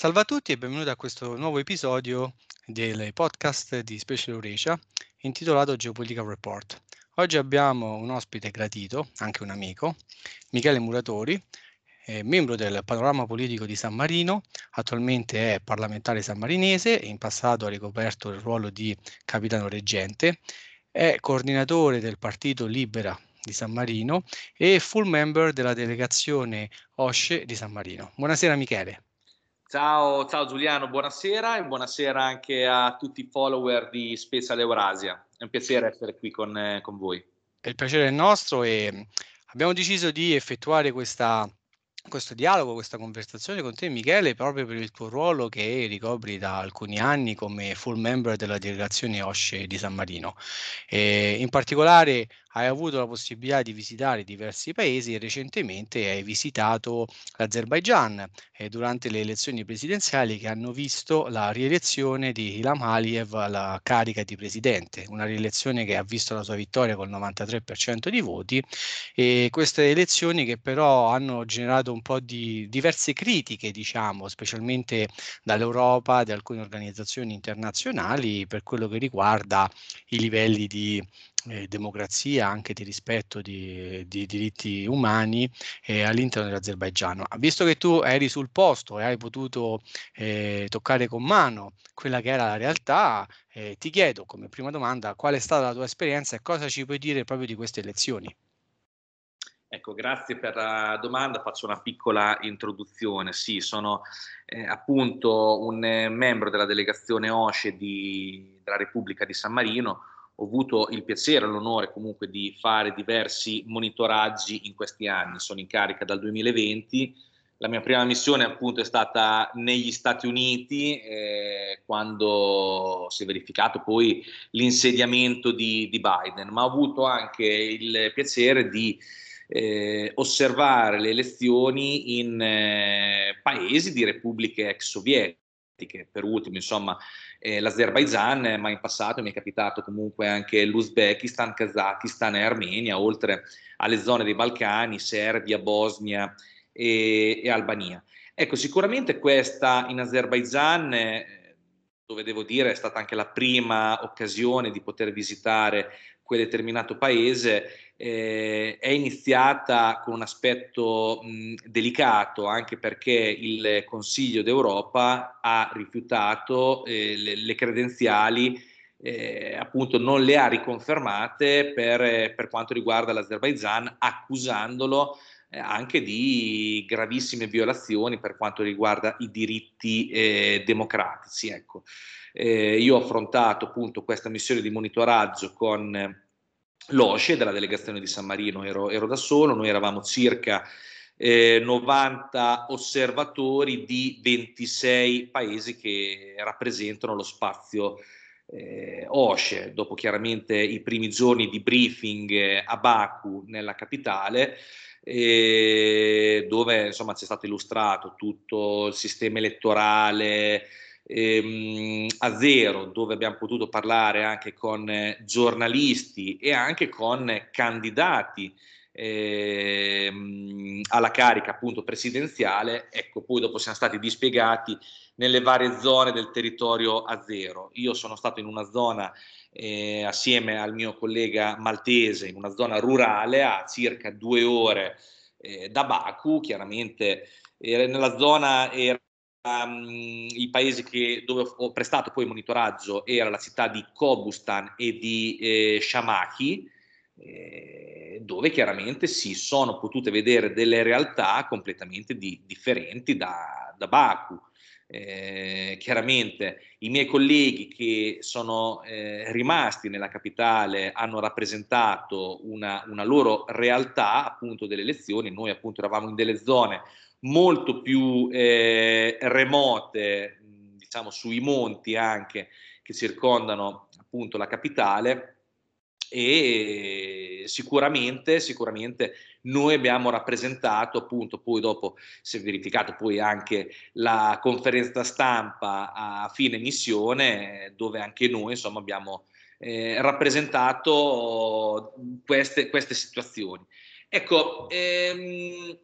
Salve a tutti e benvenuti a questo nuovo episodio del podcast di Special Eurasia intitolato Geopolitical Report. Oggi abbiamo un ospite gradito, anche un amico, Michele Muratori, eh, membro del panorama politico di San Marino, attualmente è parlamentare sammarinese e in passato ha ricoperto il ruolo di capitano reggente, è coordinatore del partito Libera di San Marino e full member della delegazione OSCE di San Marino. Buonasera Michele. Ciao, ciao Giuliano, buonasera e buonasera anche a tutti i follower di Special Eurasia. È un piacere essere qui con, eh, con voi. Il piacere è nostro e abbiamo deciso di effettuare questa questo dialogo, questa conversazione con te Michele, proprio per il tuo ruolo che ricopri da alcuni anni come full member della delegazione OSCE di San Marino. E in particolare hai avuto la possibilità di visitare diversi paesi e recentemente hai visitato l'Azerbaigian eh, durante le elezioni presidenziali che hanno visto la rielezione di Ilham Aliyev alla carica di presidente, una rielezione che ha visto la sua vittoria col 93% di voti. E queste elezioni che però hanno generato un po' di diverse critiche, diciamo, specialmente dall'Europa, da alcune organizzazioni internazionali per quello che riguarda i livelli di eh, democrazia, anche di rispetto di, di diritti umani eh, all'interno dell'Azerbaigian. Visto che tu eri sul posto e hai potuto eh, toccare con mano quella che era la realtà, eh, ti chiedo come prima domanda qual è stata la tua esperienza e cosa ci puoi dire proprio di queste elezioni. Ecco, grazie per la domanda, faccio una piccola introduzione. Sì, sono eh, appunto un eh, membro della delegazione OSCE di, della Repubblica di San Marino, ho avuto il piacere e l'onore comunque di fare diversi monitoraggi in questi anni, sono in carica dal 2020, la mia prima missione appunto è stata negli Stati Uniti eh, quando si è verificato poi l'insediamento di, di, Biden, ma ho avuto anche il piacere di eh, osservare le elezioni in eh, paesi di repubbliche ex sovietiche, per ultimo insomma eh, l'Azerbaigian, ma in passato mi è capitato comunque anche l'Uzbekistan, Kazakistan e Armenia, oltre alle zone dei Balcani, Serbia, Bosnia e, e Albania. Ecco, sicuramente questa in Azerbaigian, eh, dove devo dire è stata anche la prima occasione di poter visitare quel determinato paese, eh, è iniziata con un aspetto mh, delicato, anche perché il Consiglio d'Europa ha rifiutato eh, le, le, credenziali, eh, appunto non le ha riconfermate per, per quanto riguarda l'Azerbaigian, accusandolo eh, anche di gravissime violazioni per quanto riguarda i diritti eh, democratici. Ecco. Eh, io ho affrontato appunto questa missione di monitoraggio con l'OSCE della delegazione di San Marino, ero, ero da solo, noi eravamo circa eh, 90 osservatori di 26 paesi che rappresentano lo spazio eh, OSCE, dopo chiaramente i primi giorni di briefing eh, a Baku, nella capitale, eh, dove insomma c'è stato illustrato tutto il sistema elettorale, ehm, a zero, dove abbiamo potuto parlare anche con eh, giornalisti e anche con candidati ehm, alla carica appunto presidenziale, ecco poi dopo siamo stati dispiegati nelle varie zone del territorio a zero. Io sono stato in una zona eh, assieme al mio collega maltese, in una zona rurale a circa due ore eh, da Baku, chiaramente era nella zona era Um, I paesi che, dove ho prestato poi monitoraggio era la città di Kobustan e di eh, Shamaki, eh, dove chiaramente si sono potute vedere delle realtà completamente di, differenti da, da Baku. Eh, chiaramente i miei colleghi che sono eh, rimasti nella capitale hanno rappresentato una, una, loro realtà appunto delle elezioni, noi appunto eravamo in delle zone molto più eh, remote, diciamo sui monti anche che circondano appunto la capitale e sicuramente, sicuramente noi abbiamo rappresentato appunto poi dopo si è verificato poi anche la conferenza stampa a fine missione dove anche noi insomma abbiamo eh, rappresentato queste, queste situazioni. Ecco, ehm,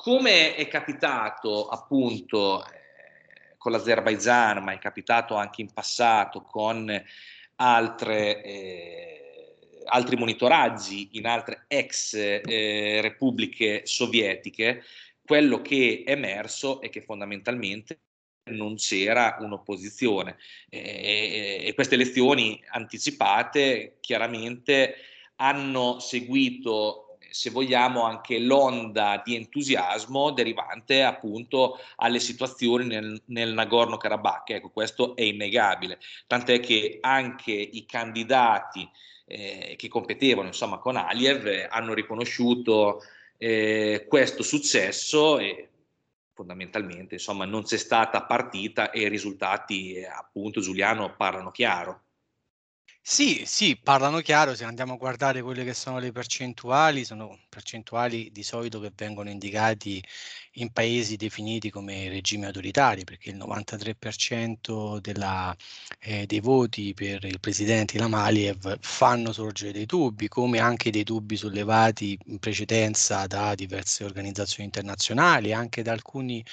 come è capitato appunto eh, con l'Azerbaijan, ma è capitato anche in passato con altre, eh, altri monitoraggi in altre ex eh, repubbliche sovietiche, quello che è emerso è che fondamentalmente non c'era un'opposizione. E, e queste elezioni anticipate chiaramente hanno seguito se vogliamo, anche l'onda di entusiasmo derivante appunto alle situazioni nel, nel Nagorno-Karabakh. Ecco, questo è innegabile, tant'è che anche i candidati eh, che competevano insomma, con Aliev hanno riconosciuto eh, questo successo e fondamentalmente insomma, non c'è stata partita e i risultati eh, appunto Giuliano parlano chiaro. Sì, sì, parlano chiaro, se andiamo a guardare quelle che sono le percentuali, sono percentuali di solito che vengono indicati in paesi definiti come regimi autoritari, perché il 93% della, eh, dei voti per il presidente Lamaliev fanno sorgere dei dubbi, come anche dei dubbi sollevati in precedenza da diverse organizzazioni internazionali, anche da alcuni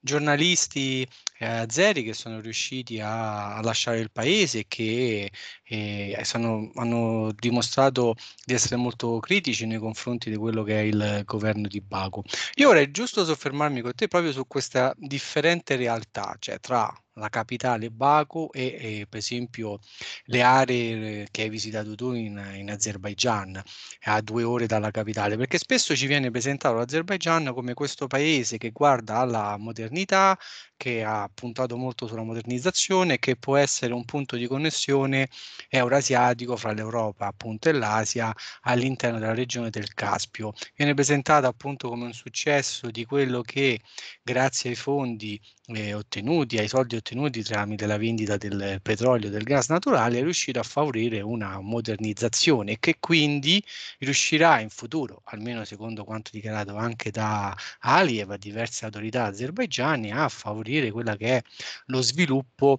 giornalisti eh, azeri che sono riusciti a, a, lasciare il paese e che eh, sono, hanno dimostrato di essere molto critici nei confronti di quello che è il governo di Baku. Io vorrei giusto soffermarmi con te proprio su questa differente realtà, cioè tra la capitale Baku e, e, per esempio le aree che hai visitato tu in, in Azerbaigian a due ore dalla capitale. Perché spesso ci viene presentato l'Azerbaigian come questo paese che guarda alla modernità che ha puntato molto sulla modernizzazione che può essere un punto di connessione eurasiatico fra l'Europa appunto e l'Asia all'interno della regione del Caspio. Viene presentata appunto come un successo di quello che grazie ai fondi eh, ottenuti, ai soldi ottenuti tramite la vendita del petrolio e del gas naturale, è riuscito a favorire una modernizzazione che quindi riuscirà in futuro, almeno secondo quanto dichiarato anche da Aliyev a diverse autorità azerbaigiane, a favorire quella che è lo sviluppo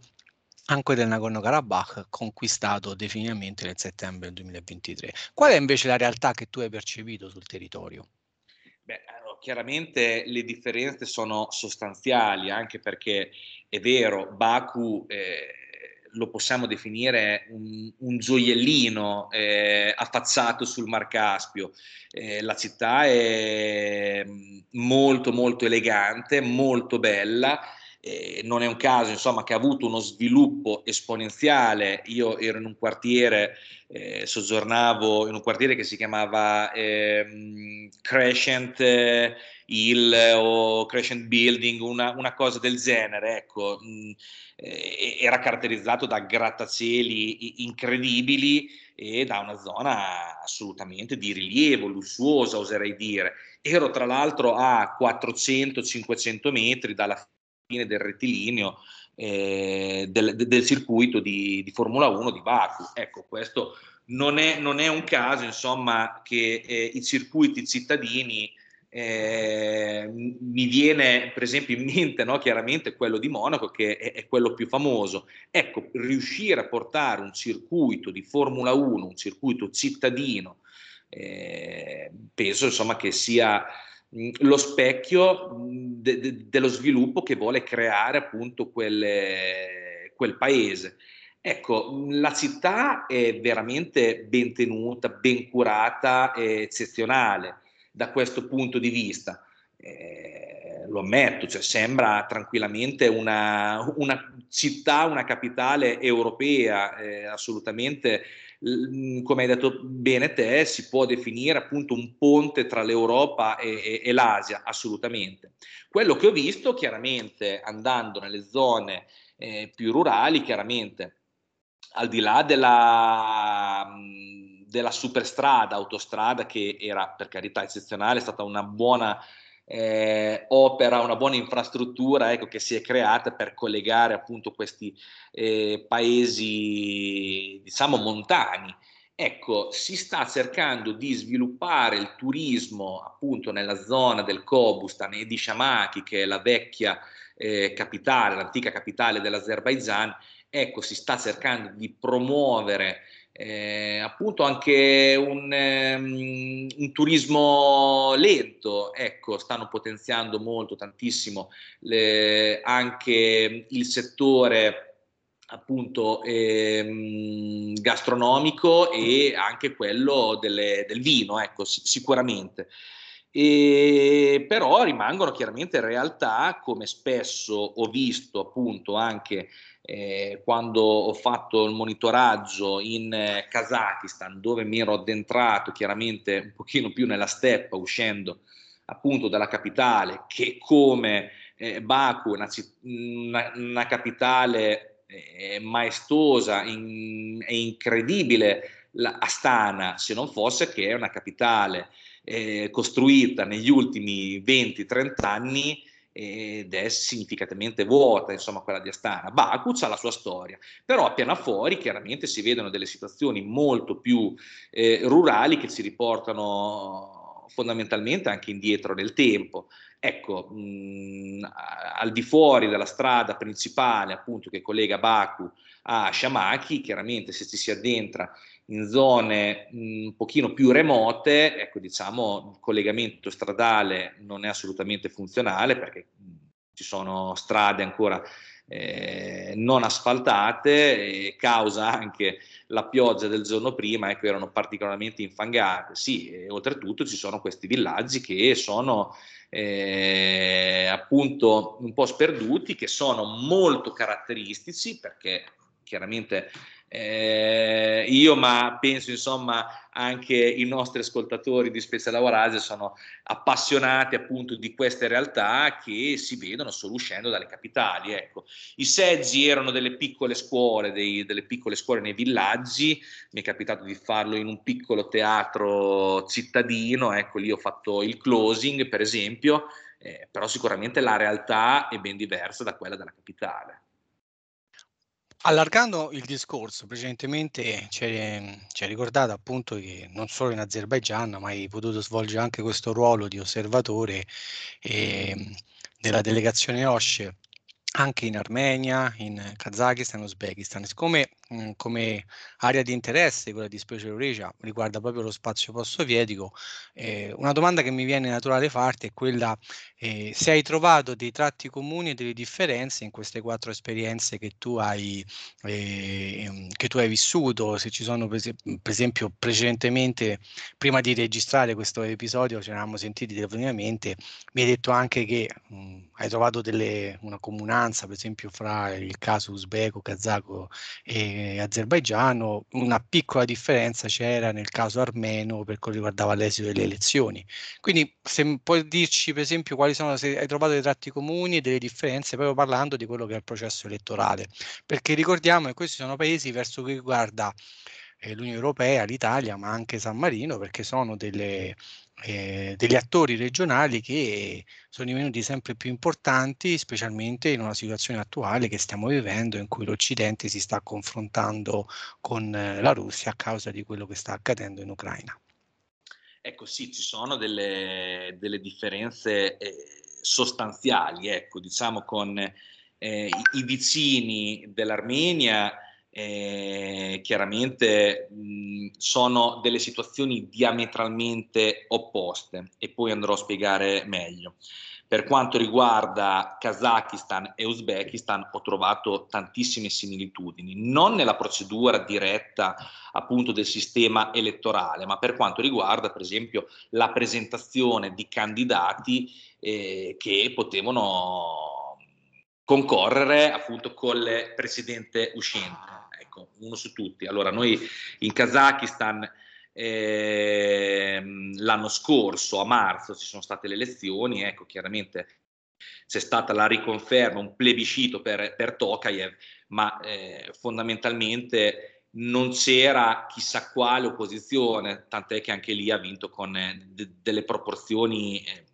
anche del Nagorno-Karabakh conquistato definitivamente nel settembre 2023. Qual è invece la realtà che tu hai percepito sul territorio? Beh, chiaramente le differenze sono sostanziali, anche perché è vero, Baku eh, lo possiamo definire un, un gioiellino eh, affacciato sul Mar Caspio. Eh, la città è mm, molto molto elegante, molto bella. Eh, non è un caso insomma, che ha avuto uno sviluppo esponenziale. Io ero in un quartiere eh, soggiornavo in un quartiere che si chiamava eh, Crescent Hill o Crescent Building, una, una cosa del genere, ecco, mm, eh, era caratterizzato da grattacieli incredibili e da una zona assolutamente di rilievo, lussuosa oserei dire. Ero tra l'altro a 400-500 metri dalla fine del rettilineo eh, del, del, circuito di, di, Formula 1 di Baku. Ecco, questo non è, non è un caso, insomma, che eh, i circuiti cittadini eh, mi viene per esempio in mente no, chiaramente quello di Monaco che è, è, quello più famoso. Ecco, riuscire a portare un circuito di Formula 1, un circuito cittadino, eh, penso insomma che sia lo specchio de, de, dello sviluppo che vuole creare appunto quelle, quel paese. Ecco, la città è veramente ben tenuta, ben curata e eccezionale da questo punto di vista. Eh, lo ammetto, cioè sembra tranquillamente una, una, città, una capitale europea, eh, assolutamente come hai detto bene te, si può definire appunto un ponte tra l'Europa e, e, e l'Asia, assolutamente. Quello che ho visto, chiaramente, andando nelle zone eh, più rurali, chiaramente, al di là della, della superstrada, autostrada, che era per carità eccezionale, è stata una buona eh, opera, una buona infrastruttura ecco, che si è creata per collegare appunto questi eh, paesi, diciamo, montani. Ecco, si sta cercando di sviluppare il turismo appunto nella zona del Kobustan e di Shamaki, che è la vecchia eh, capitale, l'antica capitale dell'Azerbaijan. Ecco, si sta cercando di promuovere eh, appunto anche un, um, un, turismo lento, ecco, stanno potenziando molto, tantissimo le, anche il settore appunto ehm, gastronomico e anche quello delle, del vino, ecco, sicuramente. E, però rimangono chiaramente realtà, come spesso ho visto appunto anche eh, quando ho fatto il monitoraggio in eh, Kazakistan, dove mi ero addentrato chiaramente un pochino più nella steppa, uscendo appunto dalla capitale, che come eh, Baku, una, una, una capitale eh, maestosa in, e incredibile, la Astana, se non fosse che è una capitale eh, costruita negli ultimi 20-30 anni ed è significativamente vuota, insomma, quella di Astana. Baku ha la sua storia, però appena fuori chiaramente si vedono delle situazioni molto più eh, rurali che ci riportano fondamentalmente anche indietro nel tempo. Ecco, mh, al di fuori della strada principale, appunto, che collega Baku a Shamaki, chiaramente se ci si addentra in zone un pochino più remote, ecco, diciamo, il collegamento stradale non è assolutamente funzionale perché ci sono strade ancora eh, non asfaltate e causa anche la pioggia del giorno prima, ecco, erano particolarmente infangate. Sì, oltretutto ci sono questi villaggi che sono eh, appunto un po' sperduti, che sono molto caratteristici perché chiaramente eh, io, ma penso insomma anche i nostri ascoltatori di Special Lavorage sono appassionati appunto di queste realtà che si vedono solo uscendo dalle capitali. Ecco. I seggi erano delle piccole scuole, dei, delle piccole scuole nei villaggi, mi è capitato di farlo in un piccolo teatro cittadino, ecco lì ho fatto il closing per esempio, eh, però sicuramente la realtà è ben diversa da quella della capitale. Allargando il discorso, precedentemente ci ci hai ricordato appunto che non solo in Azerbaigian, ma hai potuto svolgere anche questo ruolo di osservatore eh, della delegazione OSCE anche in Armenia, in Kazakistan, Uzbekistan. Siccome mh, come area di interesse quella di Special Eurasia riguarda proprio lo spazio post-sovietico, eh, una domanda che mi viene naturale farti è quella eh, se hai trovato dei tratti comuni e delle differenze in queste quattro esperienze che tu hai, eh, che tu hai vissuto, se ci sono per, esempio precedentemente, prima di registrare questo episodio, ci eravamo sentiti telefonicamente, mi hai detto anche che mh, hai trovato delle, una comunanza per esempio fra il caso uzbeko, kazako e azerbaigiano, una piccola differenza c'era nel caso armeno per quanto riguardava l'esito delle elezioni. Quindi se puoi dirci per esempio quali sono, se hai trovato dei tratti comuni e delle differenze proprio parlando di quello che è il processo elettorale, perché ricordiamo che questi sono paesi verso cui guarda eh, l'Unione Europea, l'Italia, ma anche San Marino, perché sono delle, eh, degli attori regionali che sono divenuti sempre più importanti, specialmente in una situazione attuale che stiamo vivendo in cui l'Occidente si sta confrontando con eh, la Russia a causa di quello che sta accadendo in Ucraina. Ecco sì, ci sono delle, delle differenze eh, sostanziali, ecco, diciamo con eh, i, vicini dell'Armenia chiaramente mh, sono delle situazioni diametralmente opposte e poi andrò a spiegare meglio. Per quanto riguarda Kazakistan e Uzbekistan ho trovato tantissime similitudini, non nella procedura diretta appunto del sistema elettorale, ma per quanto riguarda per esempio la presentazione di candidati eh, che potevano concorrere appunto col presidente uscente ecco, uno su tutti. Allora, noi in Kazakistan eh, l'anno scorso, a marzo, ci sono state le elezioni, ecco, chiaramente c'è stata la riconferma, un plebiscito per, per Tokayev, ma eh, fondamentalmente non c'era chissà quale opposizione, tant'è che anche lì ha vinto con eh, de- delle proporzioni eh,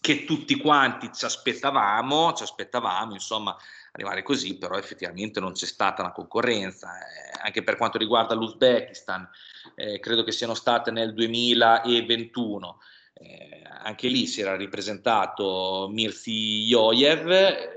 che tutti quanti ci aspettavamo, ci aspettavamo, insomma, arrivare così, però effettivamente non c'è stata una concorrenza. Eh, anche per quanto riguarda l'Uzbekistan, eh, credo che siano state nel 2021. Eh, anche lì si era ripresentato Mirzi Yoyev, eh,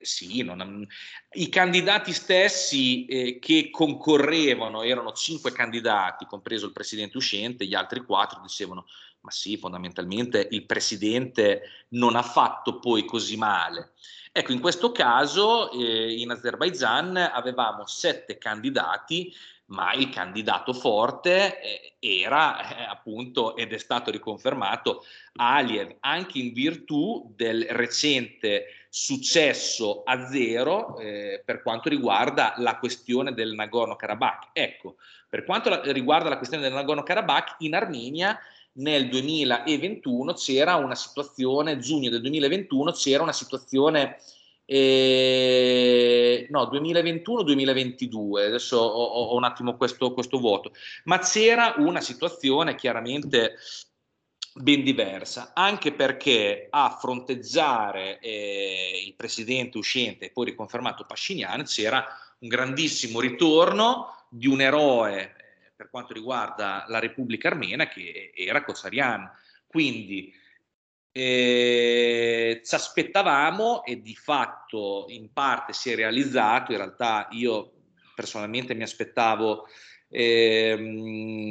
Sì, non, i candidati stessi eh, che concorrevano erano cinque candidati, compreso il presidente uscente, gli altri quattro dicevano ma sì, fondamentalmente il presidente non ha fatto poi così male. Ecco, in questo caso eh, in Azerbaigian avevamo sette candidati ma il candidato forte eh, era eh, appunto ed è stato riconfermato Aliev anche in virtù del recente successo a zero eh, per quanto riguarda la questione del Nagorno-Karabakh. Ecco, per quanto riguarda la questione del Nagorno-Karabakh, in Armenia nel 2021 c'era una situazione, giugno del 2021 c'era una situazione eh, no, 2021-2022, adesso ho, ho, un attimo questo, questo vuoto, ma c'era una situazione chiaramente ben diversa, anche perché a fronteggiare eh, il presidente uscente e poi riconfermato Pascinian c'era un grandissimo ritorno di un eroe per quanto riguarda la Repubblica Armena che era Kossarian. Quindi eh, ci aspettavamo e di fatto in parte si è realizzato, in realtà io personalmente mi aspettavo ehm,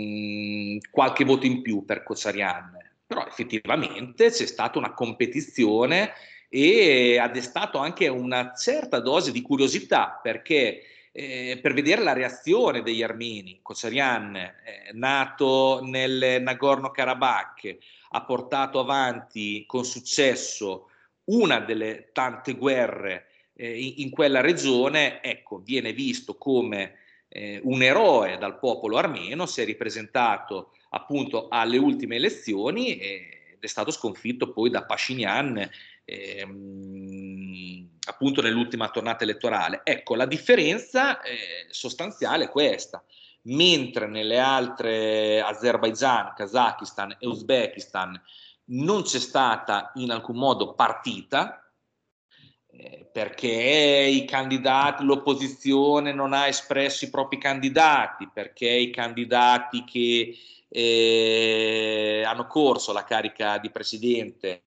qualche voto in più per Kossarian, però effettivamente c'è stata una competizione e ha destato anche una certa dose di curiosità perché eh, per vedere la reazione degli armeni, Kossarian, eh, nato nel Nagorno-Karabakh, ha portato avanti con successo una delle tante guerre eh, in, in, quella regione, ecco, viene visto come eh, un eroe dal popolo armeno, si è ripresentato appunto alle ultime elezioni ed è stato sconfitto poi da Pashinyan ehm, appunto nell'ultima tornata elettorale. Ecco, la differenza eh, sostanziale è questa mentre nelle altre Azerbaijan, Kazakistan e Uzbekistan non c'è stata in alcun modo partita, eh, perché i candidati, l'opposizione non ha espresso i propri candidati, perché i candidati che eh, hanno corso la carica di presidente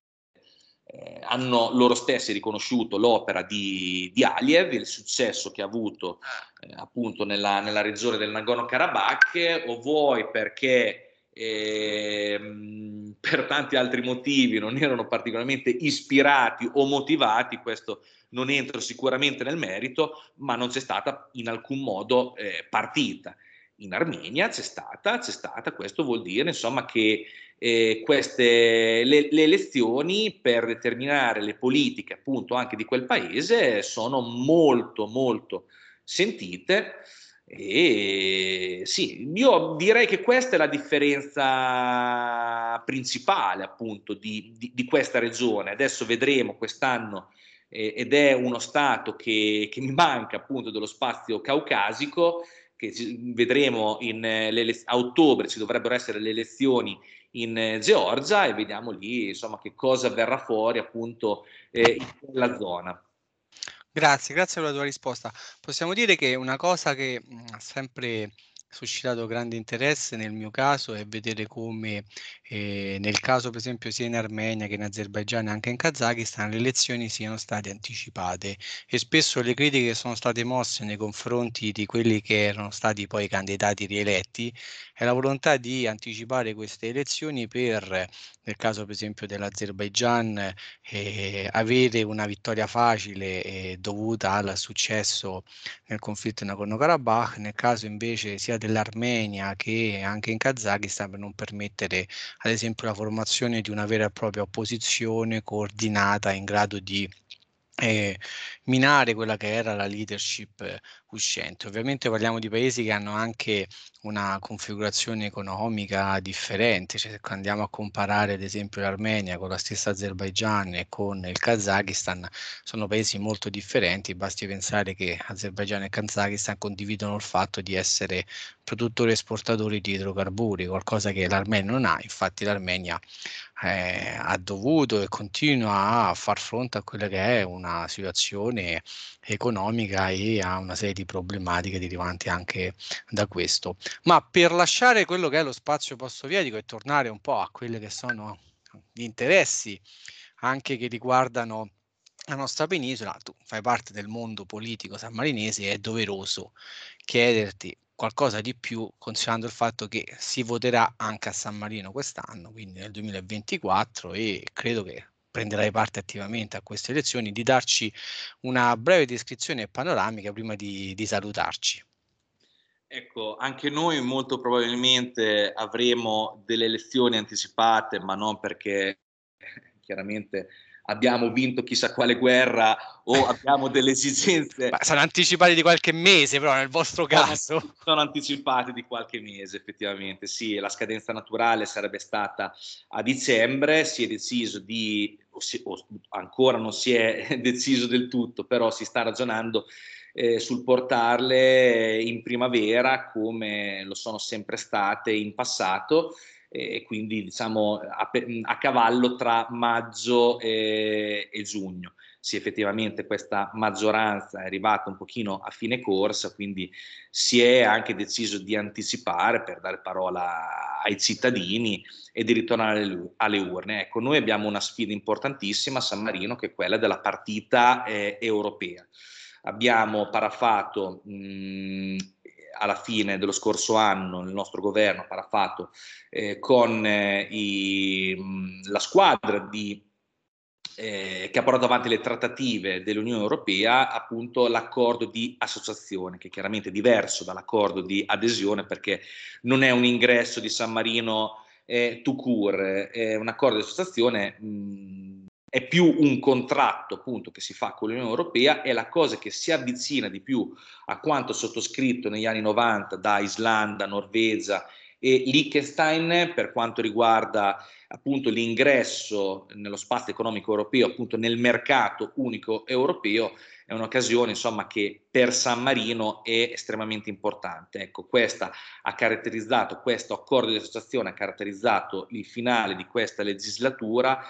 eh, hanno loro stessi riconosciuto l'opera di, di Aliev, il successo che ha avuto ah. eh, appunto nella, nella, regione del Nagorno-Karabakh, o vuoi perché eh, per tanti altri motivi non erano particolarmente ispirati o motivati, questo non entro sicuramente nel merito, ma non c'è stata in alcun modo eh, partita. In Armenia c'è stata, c'è stata, questo vuol dire insomma che eh, queste, le, le, elezioni per determinare le politiche appunto anche di quel paese sono molto molto sentite e sì, io direi che questa è la differenza principale appunto di, di, di questa regione. Adesso vedremo quest'anno eh, ed è uno stato che, che mi manca appunto dello spazio caucasico che vedremo in, eh, a ottobre ci dovrebbero essere le elezioni in eh, Georgia e vediamo lì insomma che cosa verrà fuori appunto eh, in quella zona. Grazie, grazie per la tua risposta. Possiamo dire che una cosa che sempre suscitato grande interesse nel mio caso è vedere come eh, nel caso per esempio sia in Armenia che in Azerbaigian e anche in Kazakistan le elezioni siano state anticipate e spesso le critiche sono state mosse nei confronti di quelli che erano stati poi candidati rieletti è la volontà di anticipare queste elezioni per nel caso per esempio dell'Azerbaigian eh, avere una vittoria facile eh, dovuta al successo nel conflitto in Nagorno-Karabakh nel caso invece sia dell'Armenia che anche in Kazakistan per non permettere ad esempio la formazione di una vera e propria opposizione coordinata in grado di eh, minare quella che era la leadership uscente. Ovviamente parliamo di paesi che hanno anche una configurazione economica differente, cioè se andiamo a comparare ad esempio l'Armenia con la stessa Azerbaigian e con il Kazakistan, sono paesi molto differenti, basti pensare che Azerbaigian e Kazakistan condividono il fatto di essere produttori esportatori di idrocarburi, qualcosa che l'Armenia non ha, infatti l'Armenia eh, ha dovuto e continua a far fronte a quella che è una situazione economica e a una serie di problematiche derivanti anche da questo. Ma per lasciare quello che è lo spazio post-sovietico e tornare un po' a quelli che sono gli interessi anche che riguardano la nostra penisola, tu fai parte del mondo politico sammarinese, è doveroso chiederti qualcosa di più considerando il fatto che si voterà anche a San Marino quest'anno, quindi nel 2024 e credo che prenderai parte attivamente a queste elezioni, di darci una breve descrizione panoramica prima di, di salutarci. Ecco, anche noi molto probabilmente avremo delle elezioni anticipate, ma non perché chiaramente abbiamo vinto chissà quale guerra o abbiamo delle esigenze. Sono anticipati di qualche mese, però nel vostro caso. Sono, sono anticipati di qualche mese, effettivamente. Sì, la scadenza naturale sarebbe stata a dicembre, si è deciso di, o, si, o ancora non si è deciso del tutto, però si sta ragionando eh, sul portarle in primavera come lo sono sempre state in passato e quindi diciamo a, a cavallo tra maggio e, e, giugno. Sì, effettivamente questa maggioranza è arrivata un pochino a fine corsa, quindi si è anche deciso di anticipare per dare parola ai cittadini e di ritornare alle, urne. Ecco, noi abbiamo una sfida importantissima a San Marino che è quella della partita eh, europea. Abbiamo parafato mh, alla fine dello scorso anno il nostro governo ha parafato eh, con eh, i, la squadra di, eh, che ha portato avanti le trattative dell'Unione Europea appunto l'accordo di associazione che è chiaramente diverso dall'accordo di adesione perché non è un ingresso di San Marino eh, to cure, è un accordo di associazione mh, è più un contratto appunto che si fa con l'Unione Europea, è la cosa che si avvicina di più a quanto sottoscritto negli anni 90 da Islanda, Norvegia e Liechtenstein per quanto riguarda appunto l'ingresso nello spazio economico europeo, appunto nel mercato unico europeo, è un'occasione insomma che per San Marino è estremamente importante. Ecco, questa ha caratterizzato, questo accordo di associazione ha caratterizzato il finale di questa legislatura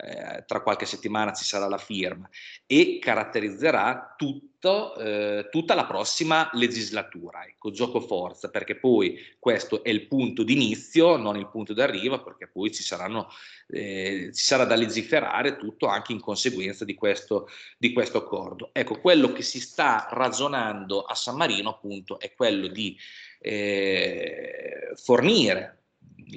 eh, tra qualche settimana ci sarà la firma e caratterizzerà tutto, eh, tutta la prossima legislatura, ecco, gioco forza, perché poi questo è il punto d'inizio, non il punto d'arrivo, perché poi ci, saranno, eh, ci sarà da legiferare tutto anche in conseguenza di questo, di questo accordo. Ecco, quello che si sta ragionando a San Marino appunto è quello di eh, fornire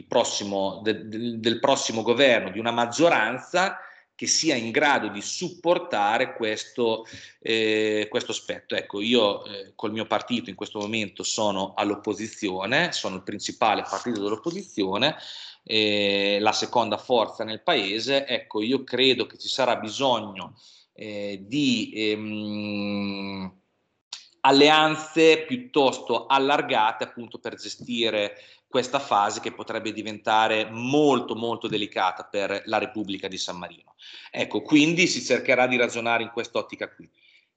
prossimo, de, de, del prossimo governo, di una maggioranza che sia in grado di supportare questo, eh, questo aspetto. Ecco, io eh, col mio partito in questo momento sono all'opposizione, sono il principale partito dell'opposizione, eh, la seconda forza nel paese. Ecco, io credo che ci sarà bisogno eh, di ehm, alleanze piuttosto allargate appunto per gestire questa fase che potrebbe diventare molto molto delicata per la Repubblica di San Marino. Ecco, quindi si cercherà di ragionare in quest'ottica qui.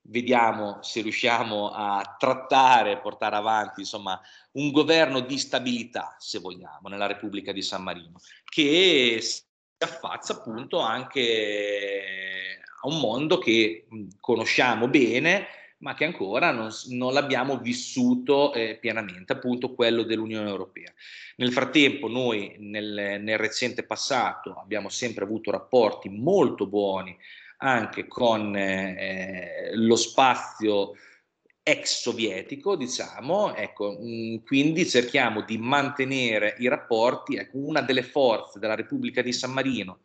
Vediamo se riusciamo a trattare, portare avanti, insomma, un governo di stabilità, se vogliamo, nella Repubblica di San Marino, che si affaccia appunto anche a un mondo che conosciamo bene, ma che ancora non, non l'abbiamo vissuto eh, pienamente, appunto quello dell'Unione Europea. Nel frattempo noi nel, nel recente passato abbiamo sempre avuto rapporti molto buoni anche con eh, lo spazio ex sovietico, diciamo, ecco, mm, quindi cerchiamo di mantenere i rapporti, ecco, una delle forze della Repubblica di San Marino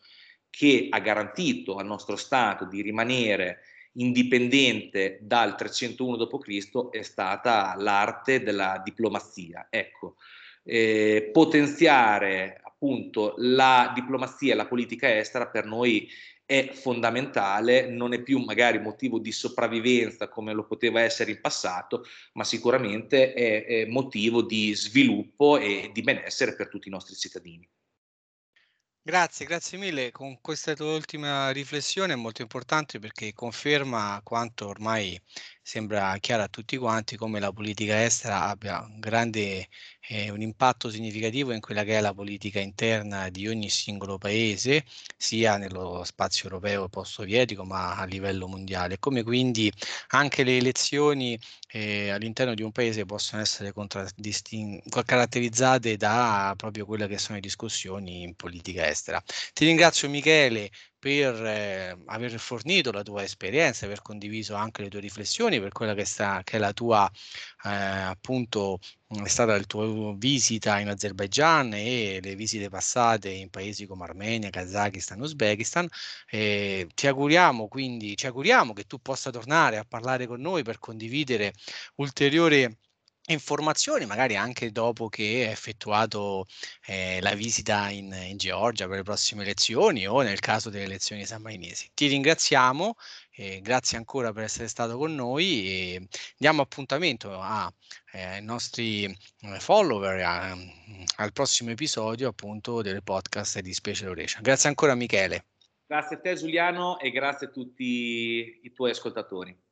che ha garantito al nostro Stato di rimanere indipendente dal 301 d.C. è stata l'arte della diplomazia. Ecco, eh, potenziare appunto la diplomazia e la politica estera per noi è fondamentale, non è più magari motivo di sopravvivenza come lo poteva essere in passato, ma sicuramente è, è motivo di sviluppo e di benessere per tutti i nostri cittadini. Grazie, grazie mille. Con questa tua ultima riflessione è molto importante perché conferma quanto ormai sembra chiaro a tutti quanti come la politica estera abbia un grande eh, un impatto significativo in quella che è la politica interna di ogni singolo paese, sia nello spazio europeo post-sovietico, ma a livello mondiale. Come quindi anche le elezioni eh, all'interno di un paese possono essere caratterizzate da proprio quelle che sono le discussioni in politica estera. Ti ringrazio Michele per eh, aver fornito la tua esperienza, aver condiviso anche le tue riflessioni per quella che, sta, che è la tua eh, appunto è stata la tua visita in Azerbaigian e le visite passate in paesi come Armenia, Kazakistan, Uzbekistan. Eh, ti auguriamo quindi, ci auguriamo che tu possa tornare a parlare con noi per condividere ulteriori informazioni, magari anche dopo che hai effettuato eh, la visita in, in, Georgia per le prossime elezioni o nel caso delle elezioni sammarinesi. Ti ringraziamo, eh, grazie ancora per essere stato con noi e diamo appuntamento ai eh, nostri eh, follower a, al prossimo episodio appunto del podcast di Special Oration. Grazie ancora Michele. Grazie a te Giuliano e grazie a tutti i tuoi ascoltatori.